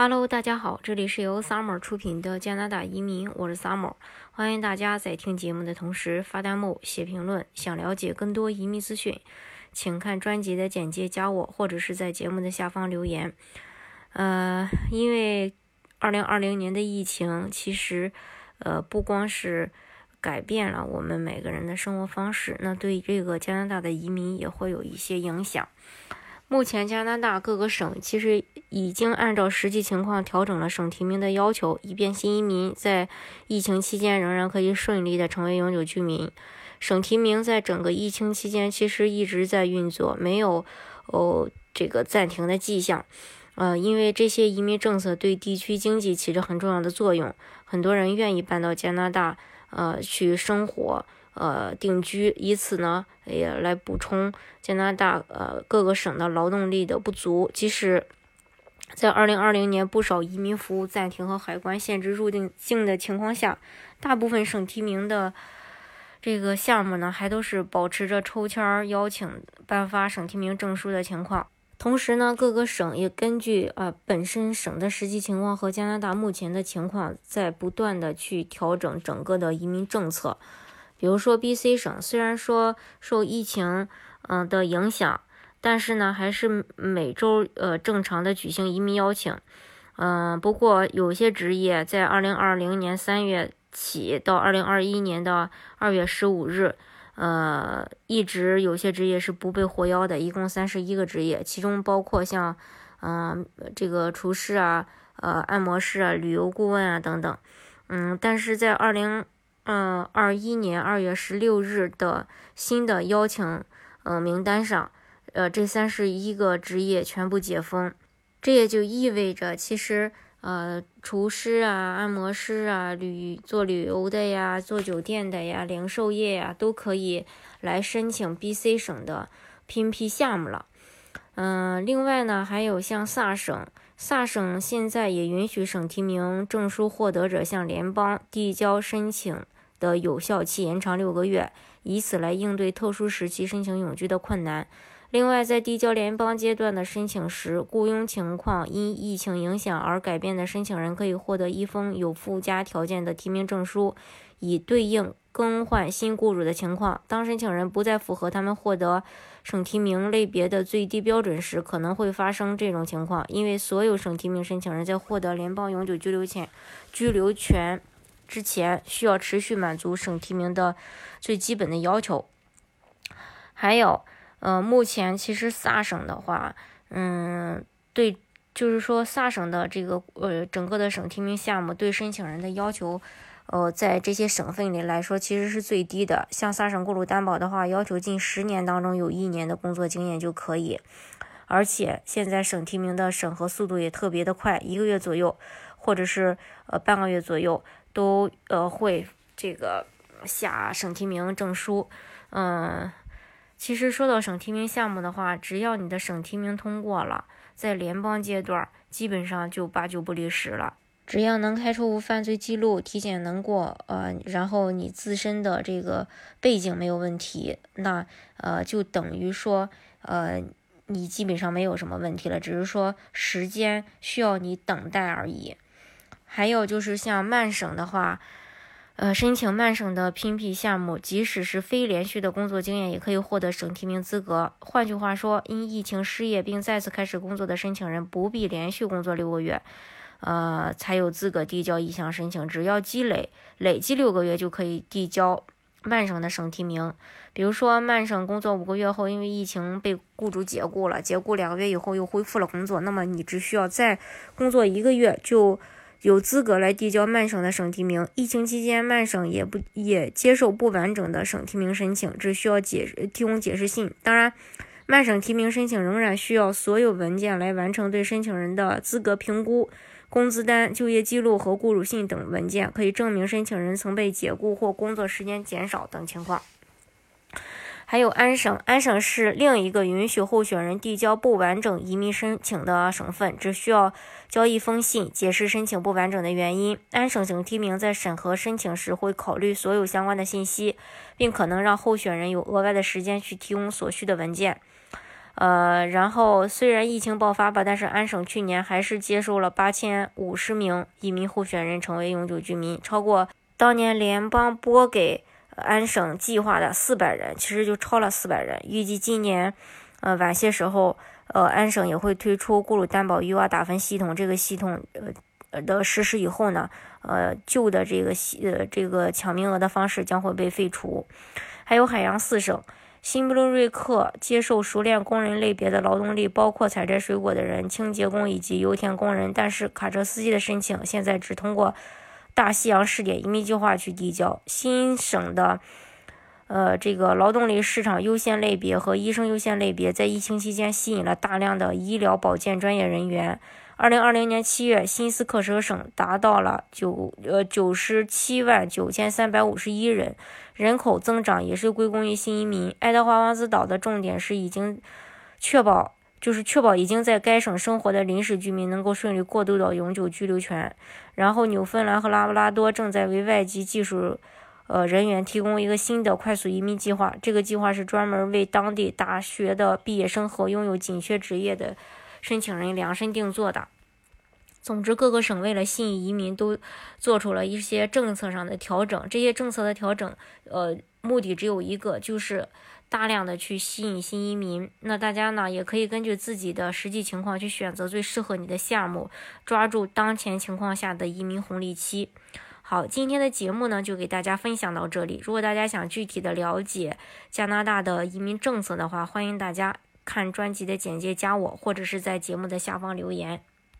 Hello，大家好，这里是由 Summer 出品的加拿大移民，我是 Summer，欢迎大家在听节目的同时发弹幕、写评论。想了解更多移民资讯，请看专辑的简介，加我或者是在节目的下方留言。呃，因为2020年的疫情，其实呃不光是改变了我们每个人的生活方式，那对这个加拿大的移民也会有一些影响。目前加拿大各个省其实已经按照实际情况调整了省提名的要求，以便新移民在疫情期间仍然可以顺利的成为永久居民。省提名在整个疫情期间其实一直在运作，没有哦这个暂停的迹象。呃，因为这些移民政策对地区经济起着很重要的作用，很多人愿意搬到加拿大呃去生活。呃，定居，以此呢也来补充加拿大呃各个省的劳动力的不足。即使在二零二零年不少移民服务暂停和海关限制入境境的情况下，大部分省提名的这个项目呢，还都是保持着抽签邀请颁发省提名证书的情况。同时呢，各个省也根据啊本身省的实际情况和加拿大目前的情况，在不断的去调整整个的移民政策。比如说，B.C 省虽然说受疫情嗯的影响，但是呢，还是每周呃正常的举行移民邀请。嗯，不过有些职业在二零二零年三月起到二零二一年的二月十五日，呃，一直有些职业是不被获邀的，一共三十一个职业，其中包括像嗯这个厨师啊、呃按摩师啊、旅游顾问啊等等。嗯，但是在二零。嗯，二一年二月十六日的新的邀请嗯名单上，呃，这三十一个职业全部解封，这也就意味着，其实呃，厨师啊、按摩师啊、旅做旅游的呀、做酒店的呀、零售业呀，都可以来申请 BC 省的 PNP 项目了。嗯，另外呢，还有像萨省。萨省现在也允许省提名证书获得者向联邦递交申请。的有效期延长六个月，以此来应对特殊时期申请永居的困难。另外，在递交联邦阶段的申请时，雇佣情况因疫情影响而改变的申请人可以获得一封有附加条件的提名证书，以对应更换新雇主的情况。当申请人不再符合他们获得省提名类别的最低标准时，可能会发生这种情况，因为所有省提名申请人在获得联邦永久居留权居留权。之前需要持续满足省提名的最基本的要求，还有，呃，目前其实萨省的话，嗯，对，就是说萨省的这个呃整个的省提名项目对申请人的要求，呃，在这些省份里来说其实是最低的。像萨省雇主担保的话，要求近十年当中有一年的工作经验就可以，而且现在省提名的审核速度也特别的快，一个月左右，或者是呃半个月左右。都呃会这个下省提名证书，嗯，其实说到省提名项目的话，只要你的省提名通过了，在联邦阶段基本上就八九不离十了。只要能开出无犯罪记录，体检能过，呃，然后你自身的这个背景没有问题，那呃就等于说呃你基本上没有什么问题了，只是说时间需要你等待而已。还有就是像慢省的话，呃，申请曼省的 PNP 项目，即使是非连续的工作经验，也可以获得省提名资格。换句话说，因疫情失业并再次开始工作的申请人，不必连续工作六个月，呃，才有资格递交意向申请。只要积累累计六个月，就可以递交曼省的省提名。比如说，曼省工作五个月后，因为疫情被雇主解雇了，解雇两个月以后又恢复了工作，那么你只需要再工作一个月就。有资格来递交曼省的省提名。疫情期间，曼省也不也接受不完整的省提名申请，只需要解提供解释信。当然，曼省提名申请仍然需要所有文件来完成对申请人的资格评估，工资单、就业记录和雇主信等文件可以证明申请人曾被解雇或工作时间减少等情况。还有安省，安省是另一个允许候选人递交不完整移民申请的省份，只需要交一封信，解释申请不完整的原因。安省省提名在审核申请时会考虑所有相关的信息，并可能让候选人有额外的时间去提供所需的文件。呃，然后虽然疫情爆发吧，但是安省去年还是接受了八千五十名移民候选人成为永久居民，超过当年联邦拨给安省计划的四百人，其实就超了四百人。预计今年，呃，晚些时候，呃，安省也会推出雇主担保 U R 打分系统。这个系统，呃，的实施以后呢，呃，旧的这个系，呃，这个抢名额的方式将会被废除。还有海洋四省。新布伦瑞克接受熟练工人类别的劳动力，包括采摘水果的人、清洁工以及油田工人。但是卡车司机的申请现在只通过大西洋试点移民计划去递交。新省的呃这个劳动力市场优先类别和医生优先类别，在疫情期间吸引了大量的医疗保健专业人员。二零二零年七月，新斯克舍省达到了九呃九十七万九千三百五十一人，人口增长也是归功于新移民。爱德华王子岛的重点是已经确保，就是确保已经在该省生活的临时居民能够顺利过渡到永久居留权。然后，纽芬兰和拉布拉多正在为外籍技术呃人员提供一个新的快速移民计划，这个计划是专门为当地大学的毕业生和拥有紧缺职业的。申请人量身定做的。总之，各个省为了吸引移民，都做出了一些政策上的调整。这些政策的调整，呃，目的只有一个，就是大量的去吸引新移民。那大家呢，也可以根据自己的实际情况去选择最适合你的项目，抓住当前情况下的移民红利期。好，今天的节目呢，就给大家分享到这里。如果大家想具体的了解加拿大的移民政策的话，欢迎大家。看专辑的简介，加我，或者是在节目的下方留言。